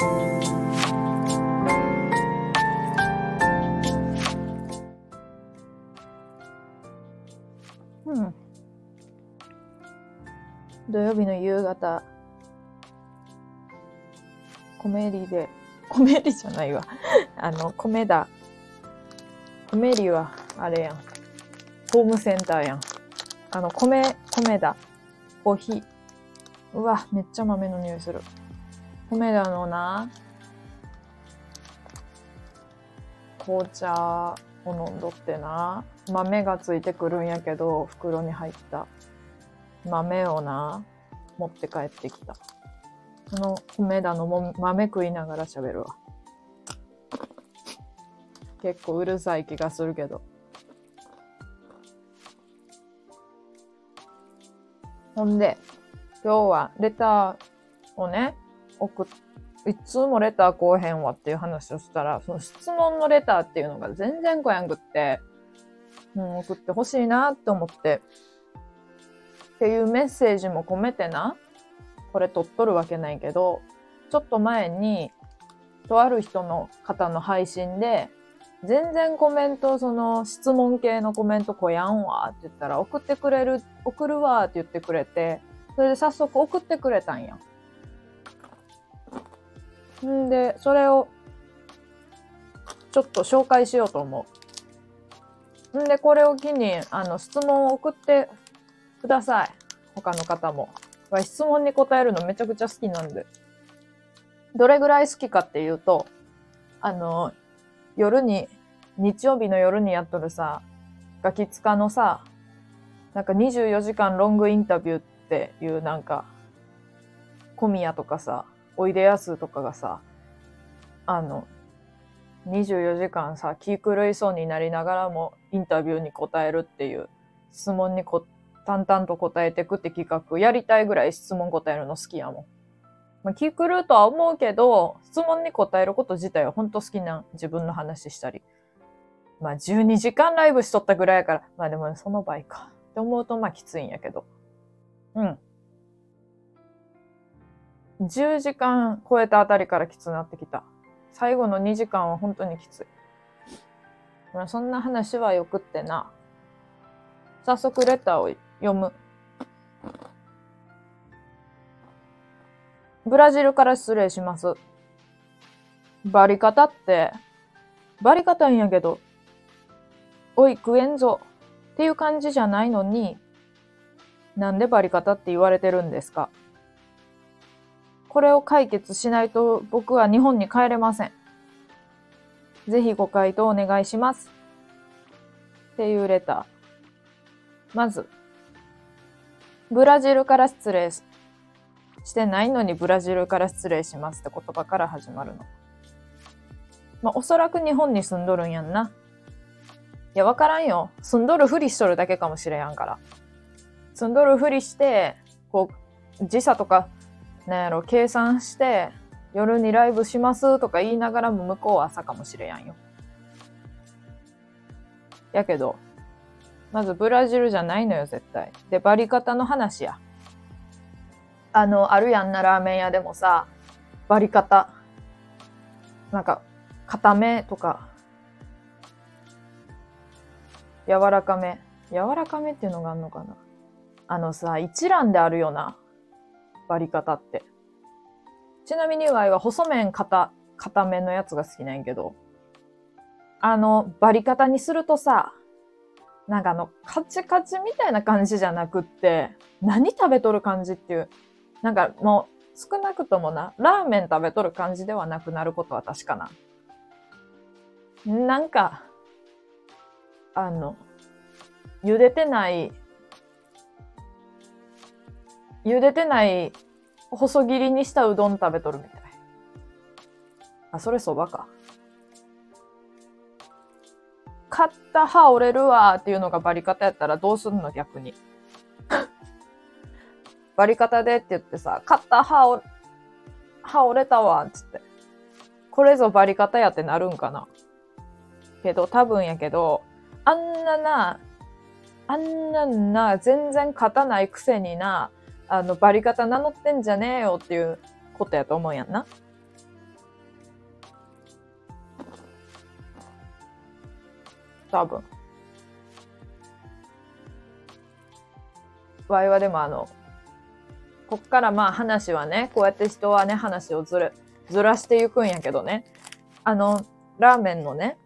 うん。土曜日の夕方、コメリで、コメリじゃないわ。あの、米だ。コメリは、あれやん。ホームセンターやん。あの、米、米だ。コーヒー。うわ、めっちゃ豆の匂いする。米田のな、紅茶を飲んどってな、豆がついてくるんやけど、袋に入った豆をな、持って帰ってきた。その米田のも豆食いながら喋るわ。結構うるさい気がするけど。ほんで、今日はレターをね、送っ、いつもレター来おへんわっていう話をしたら、その質問のレターっていうのが全然来やんくって、うん、送ってほしいなって思って、っていうメッセージも込めてな、これ取っとるわけないけど、ちょっと前に、とある人の方の配信で、全然コメント、その質問系のコメント来やんわって言ったら、送ってくれる、送るわって言ってくれて、それで早速送ってくれたんや。んで、それを、ちょっと紹介しようと思う。んで、これを機に、あの、質問を送ってください。他の方も。質問に答えるのめちゃくちゃ好きなんで。どれぐらい好きかっていうと、あの、夜に、日曜日の夜にやっとるさ、ガキツカのさ、なんか24時間ロングインタビューっていうなんか、小宮とかさ、おいでやすとかがさ、あの、24時間さ、気狂いそうになりながらもインタビューに答えるっていう質問にこ淡々と答えてくって企画やりたいぐらい質問答えるの好きやもん。まあ、気狂うとは思うけど、質問に答えること自体は本当好きな自分の話したり。まあ12時間ライブしとったぐらいやから、まあでもその倍か。って思うとまあきついんやけど。うん。10時間超えたあたりからきつくなってきた。最後の2時間は本当にきつい。まあ、そんな話はよくってな。早速レターを読む。ブラジルから失礼します。バリ方って、バリ方んやけど、おい食えんぞっていう感じじゃないのに、なんでバリ方って言われてるんですか？これを解決しないと僕は日本に帰れません。ぜひご回答お願いします。っていうレター。まず、ブラジルから失礼してないのにブラジルから失礼しますって言葉から始まるの。まあ、おそらく日本に住んどるんやんな。いや、わからんよ。住んどるふりしとるだけかもしれやんから。住んどるふりして、こう、時差とかなんやろ、計算して、夜にライブしますとか言いながらも向こうは朝かもしれやんよ。やけど、まずブラジルじゃないのよ、絶対。で、バリ方の話や。あの、あるやんな、ラーメン屋でもさ、バリ方。なんか、固めとか、柔らかめ。柔らかめっていうのがあんのかな。あのさ、一覧であるよな。割り方って。ちなみにワイは細麺硬、硬めのやつが好きなんやけど、あの、バリ方にするとさ、なんかあの、カチカチみたいな感じじゃなくって、何食べとる感じっていう、なんかもう少なくともな、ラーメン食べとる感じではなくなることは確かな。なんか、あの、茹でてない茹でてない細切りにしたうどん食べとるみたい。あ、それそばか。買った歯折れるわっていうのがバリ方やったらどうすんの逆に。バリ方でって言ってさ、買った歯を、歯折れたわっつって。これぞバリ方やってなるんかな。けど多分やけど、あんなな、あんなな、全然勝たないくせにな、あの、バリ方名乗ってんじゃねえよっていうことやと思うやんな。多分。わいはでもあの、こっからまあ話はね、こうやって人はね、話をずる、ずらしていくんやけどね。あの、ラーメンのね、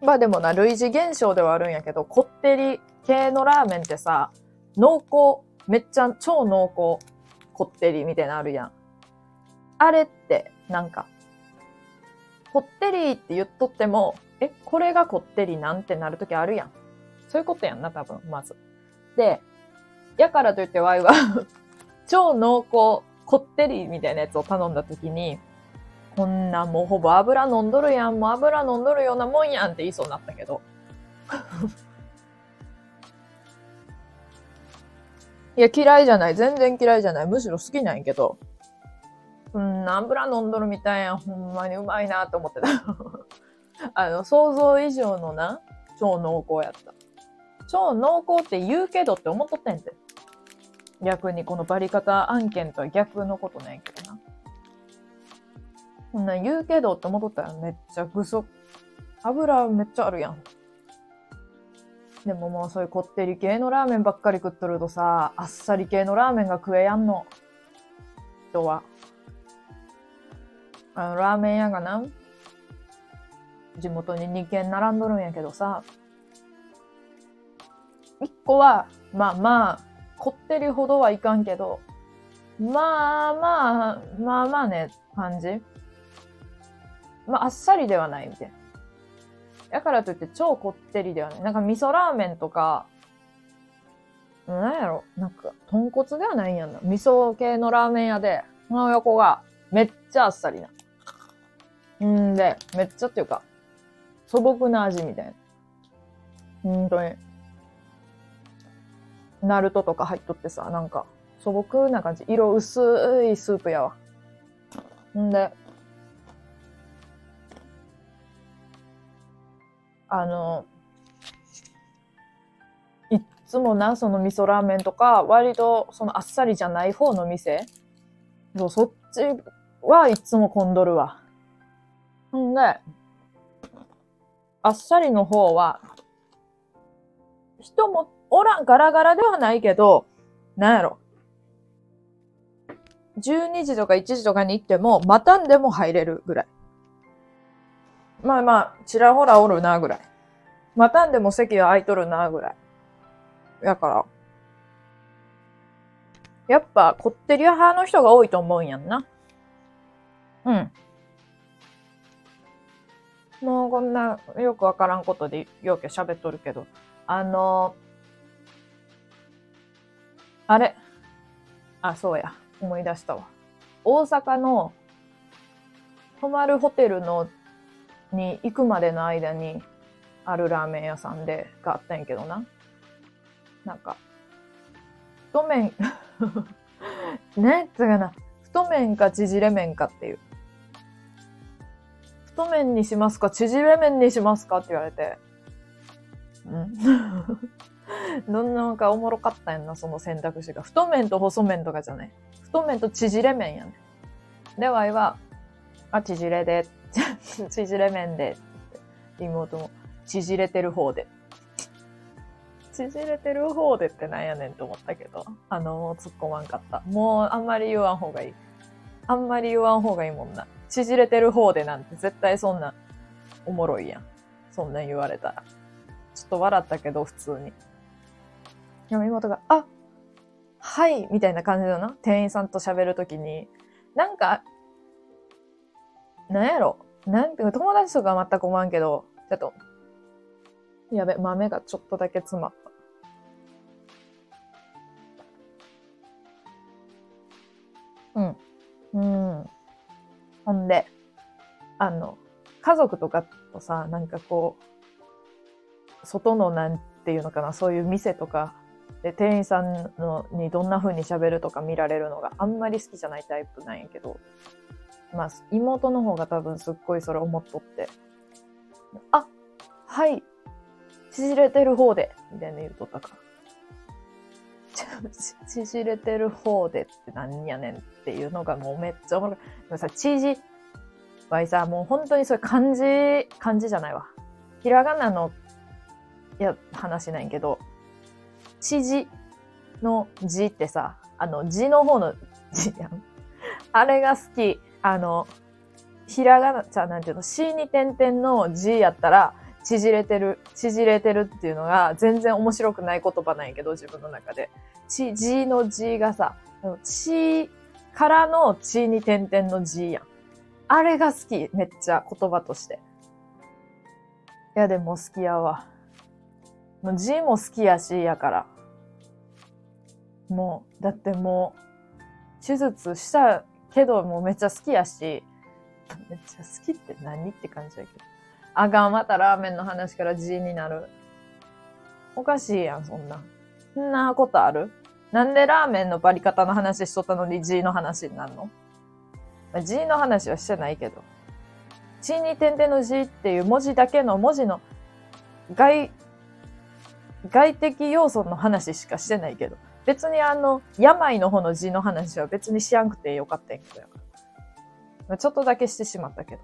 まあでもな、類似現象ではあるんやけど、こってり系のラーメンってさ、濃厚めっちゃ超濃厚、こってりみたいなのあるやん。あれって、なんか、こってりって言っとっても、え、これがこってりなんてなるときあるやん。そういうことやんな、多分、まず。で、やからといってワイは 超濃厚、こってりみたいなやつを頼んだときに、こんなもうほぼ油飲んどるやん、もう油飲んどるようなもんやんって言いそうになったけど。いや、嫌いじゃない。全然嫌いじゃない。むしろ好きなんやけど。うん、油飲んどるみたいやん。ほんまにうまいなと思ってた。あの、想像以上のな、超濃厚やった。超濃厚って言うけどって思っとってんて。逆にこのバリ方案件とは逆のことなんやけどな。こんな言うけどって思っとったらめっちゃぐそ、油めっちゃあるやん。でももうそういうこってり系のラーメンばっかり食っとるとさ、あっさり系のラーメンが食えやんの。人は。あの、ラーメン屋がな、地元に2軒並んどるんやけどさ、1個は、まあまあ、こってりほどはいかんけど、まあまあ、まあまあね、感じ。まあ、あっさりではないみたいな。だからといって超こってりではない。なんか味噌ラーメンとか、なんやろなんか、豚骨ではないんやんな。味噌系のラーメン屋で、この横がめっちゃあっさりな。んで、めっちゃっていうか、素朴な味みたいな。ほんとに。ナルトとか入っとってさ、なんか、素朴な感じ。色薄いスープやわ。んで、あの、いつもな、その味噌ラーメンとか、割とそのあっさりじゃない方の店、そそっちはいつも混んどるわ。んで、あっさりの方は、人もおらん、ガラガラではないけど、なんやろ。12時とか1時とかに行っても、待たんでも入れるぐらい。まあまあ、ちらほらおるな、ぐらい。待たんでも席は空いとるな、ぐらい。やから。やっぱ、こってり派の人が多いと思うんやんな。うん。もうこんなよくわからんことでよく喋っとるけど。あのー、あれ。あ、そうや。思い出したわ。大阪の泊まるホテルのに行くまでの間にあるラーメン屋さんでがあったんやけどな。なんか、太麺 ねつがな、太麺か縮れ麺かっていう。太麺にしますか縮れ麺にしますかって言われて。うん どんなんかおもろかったやんな、その選択肢が。太麺と細麺とかじゃない。太麺と縮れ麺やね。で、わいは、あ、縮れで、縮れ麺で、妹も、縮れてる方で。縮れてる方でってなんやねんと思ったけど、あの、突っ込まんかった。もう、あんまり言わん方がいい。あんまり言わん方がいいもんな。縮れてる方でなんて絶対そんな、おもろいやん。そんな言われたら。ちょっと笑ったけど、普通に。でも妹が、あはいみたいな感じだな。店員さんと喋るときに。なんか、なんやろ？なんていうか、友達とかは全く思わんけど、ちょっと、やべ、豆がちょっとだけ詰まった。うん。うん。ほんで、あの、家族とかとさ、なんかこう、外のなんていうのかな、そういう店とかで店員さんのにどんな風に喋るとか見られるのがあんまり好きじゃないタイプなんやけど、まあ、妹の方が多分すっごいそれ思っとって、あ、はい、縮れてる方で、みたいな言うとったか。縮れてる方でって何やねんっていうのがもうめっちゃおもろい。でもさ、縮、わいさ、もう本当にそれ漢字、漢字じゃないわ。ひらがなの、いや、話ないけど、知事の字ってさ、あの、字の方の字やん。あれが好き。あの、ひらがな、じゃあなんていうの、C に点々の字やったら、縮れてる、縮れてるっていうのが全然面白くない言葉なんやけど、自分の中で。ち、字の字がさ、ちからのちに点々の字やん。あれが好き、めっちゃ言葉として。いや、でも好きやわ。もう字も好きやし、やから。もう、だってもう、手術したけど、もうめっちゃ好きやし、めっちゃ好きって何って感じやけど。あかん、またラーメンの話から字になる。おかしいやん、そんな。そんなことある？なんでラーメンのバリ方の話しとったのに G の話になるの？ま ?G の話はしてないけど。G に点々の G っていう文字だけの文字の外、外的要素の話しかしてないけど。別にあの、病の方の字の話は別にしやんくてよかったんやけどやから。ちょっとだけしてしまったけど。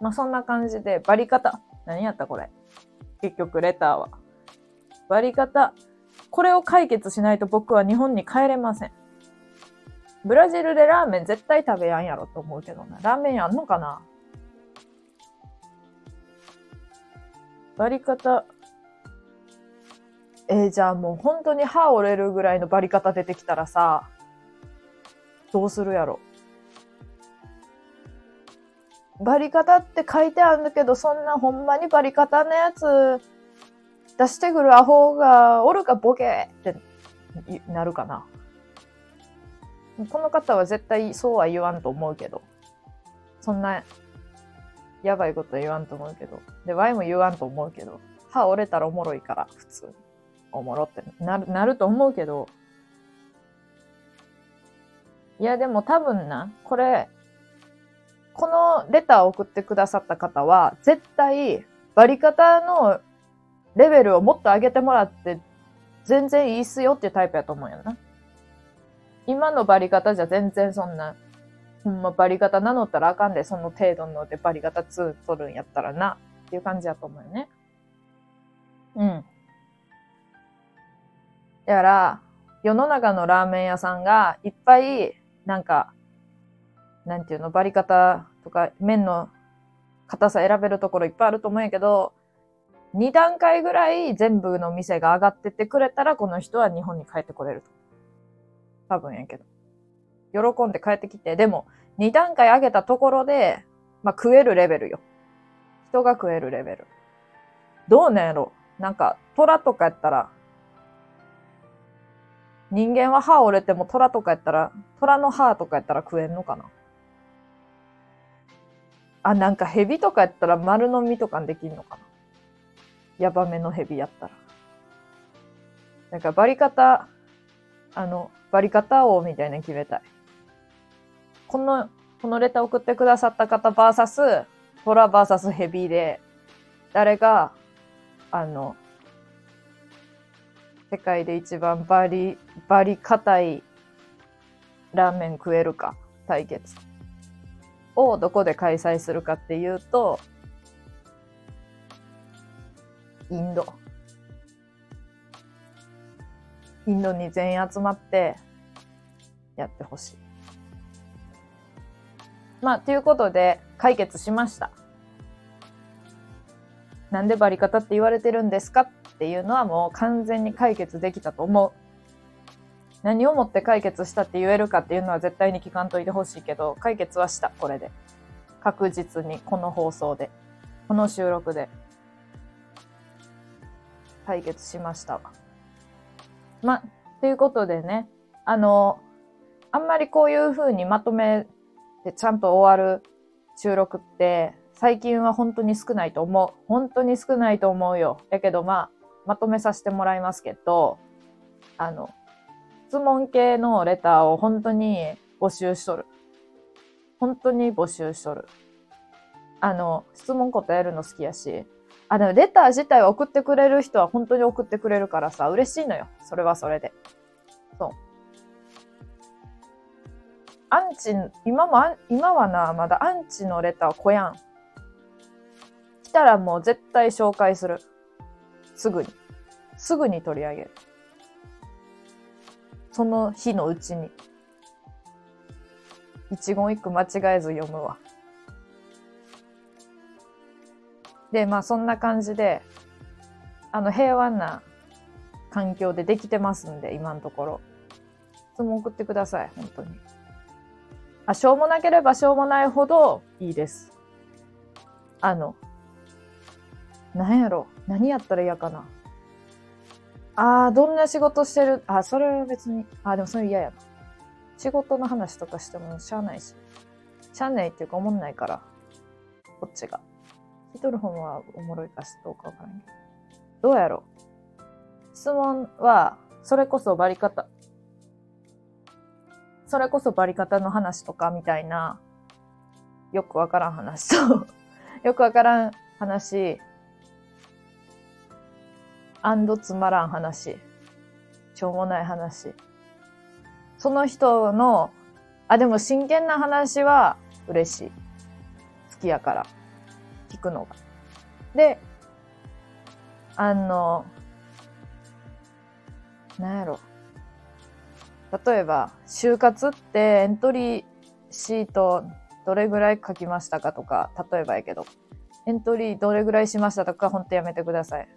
まあそんな感じで、バリ方。何やったこれ。結局、レターは。バリ方。これを解決しないと僕は日本に帰れません。ブラジルでラーメン絶対食べやんやろと思うけどな。ラーメンやんのかなバリ方。えー、じゃあもう本当に歯折れるぐらいのバリ方出てきたらさ、どうするやろ。バリ方って書いてあるんだけど、そんなほんまにバリ方のやつ出してくるアホがおるかボケってなるかな。この方は絶対そうは言わんと思うけど。そんなやばいこと言わんと思うけど。で、ワイも言わんと思うけど。歯折れたらおもろいから、普通に。おもろってなる、なると思うけど。いや、でも多分な、これ、このレターを送ってくださった方は、絶対、バリ方のレベルをもっと上げてもらって、全然いいっすよっていうタイプやと思うよな。今のバリ方じゃ全然そんな、ほんまバリ方名乗ったらあかんで、その程度のでバリ方2取るんやったらな、っていう感じやと思うよね。うん。だから、世の中のラーメン屋さんがいっぱい、なんか、なんていうの、バリ方とか、麺の硬さ選べるところいっぱいあると思うんやけど、2段階ぐらい全部の店が上がってってくれたら、この人は日本に帰ってこれると。多分やけど。喜んで帰ってきて、でも、2段階上げたところで、まあ、食えるレベルよ。人が食えるレベル。どうなんやろなんか、虎とかやったら、人間は歯折れても虎とかやったら、虎の歯とかやったら食えんのかな？あ、なんか蛇とかやったら丸飲みとかできんのかな？ヤバめの蛇やったら。なんかバリ方、あの、バリ方王みたいな決めたい。この、このレター送ってくださった方バーサス、トラバーサスヘビで、誰が、あの、世界で一番バリ、バリ硬いラーメン食えるか対決をどこで開催するかっていうと、インド。インドに全員集まってやってほしい。まあ、ということで解決しました。なんでバリ方って言われてるんですか？っていうのはもう完全に解決できたと思う。何をもって解決したって言えるかっていうのは絶対に聞かんといてほしいけど、解決はした、これで。確実に、この放送で。この収録で。解決しましたわ。ま、ということでね、あの、あんまりこういう風にまとめてちゃんと終わる収録って、最近は本当に少ないと思う。本当に少ないと思うよ。やけどまあ、まとめさせてもらいますけど、あの、質問系のレターを本当に募集しとる。本当に募集しとる。あの、質問答えるの好きやし、あ、でもレター自体を送ってくれる人は本当に送ってくれるからさ、嬉しいのよ。それはそれで。そう。アンチ、今も、今はな、まだアンチのレターは来やん。来たらもう絶対紹介する。すぐに。すぐに取り上げる。その日のうちに。一言一句間違えず読むわ。で、まあそんな感じで、あの平和な環境でできてますんで、今のところ。質問送ってください、本当に。あ、しょうもなければしょうもないほどいいです。あの、なんやろ？何やったら嫌かな？ああ、どんな仕事してる？あ、それは別に。あ、でもそれ嫌やな。仕事の話とかしてもしゃあないし。しゃあないっていうか思んないから。こっちが。聞いとる方はおもろいかしどうかわからんけど。どうやろ？質問は、それこそバリ方。それこそバリ方の話とかみたいな、よくわからん話と よくわからん話、アンドつまらん話、しょうもない話。その人の、あ、でも真剣な話は嬉しい。好きやから。聞くのが。で、あの、なんやろ。例えば、就活ってエントリーシートどれぐらい書きましたかとか、例えばやけど、エントリーどれぐらいしましたとか、ほんとやめてください。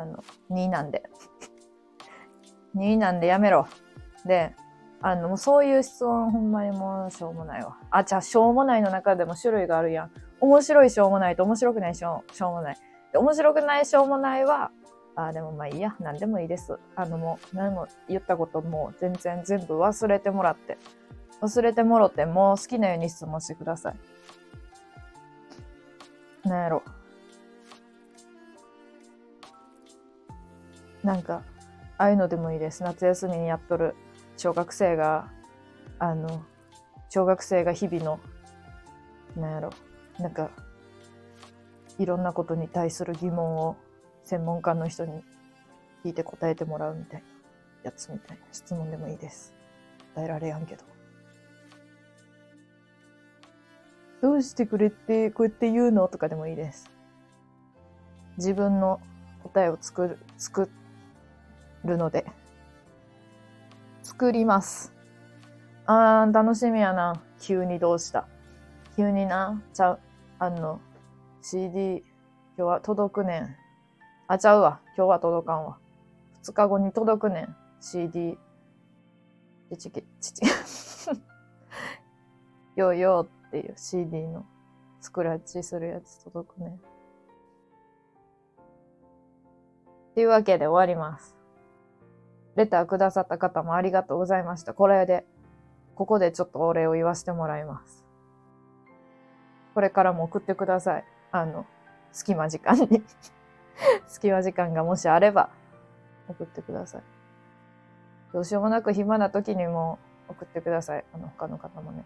あの、2なんで。2なんでやめろ。で、あの、そういう質問ほんまにもうしょうもないわ。あ、じゃあしょうもないの中でも種類があるやん。面白いしょうもないと面白くないしょうしょうもない。で面白くないしょうもないは、あ、でもまあいいや。何でもいいです。あのもう何も言ったことも全然全部忘れてもらって。忘れてもろてもう好きなように質問してください。なんやろ。なんか、ああいうのでもいいです。夏休みにやっとる小学生が、あの、小学生が日々の、なんやろ、なんか、いろんなことに対する疑問を専門家の人に聞いて答えてもらうみたいなやつみたいな質問でもいいです。答えられやんけど。どうしてくれってこうやって言うのとかでもいいです。自分の答えを作る、作っるので、作ります。あー、楽しみやな。急にどうした。急にな、ちゃう、あの、CD、今日は届くねん。あ、ちゃうわ。今日は届かんわ。二日後に届くねん。CD。ちちき、ちち。よよっていう CD のスクラッチするやつ届くねん。っていうわけで終わります。レターくださった方もありがとうございました。これで、ここでちょっとお礼を言わせてもらいます。これからも送ってください。あの、隙間時間に 隙間時間がもしあれば、送ってください。どうしようもなく暇な時にも送ってください。あの、他の方もね。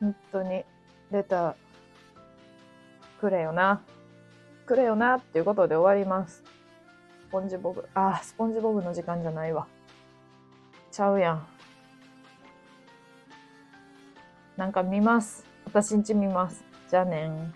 本当に、レター、くれよな。くれよなっていうことで終わります。ポンジボブ。あ、スポンジボブの時間じゃないわ。ちゃうやん。なんか見ます。私んち見ます。じゃあねん。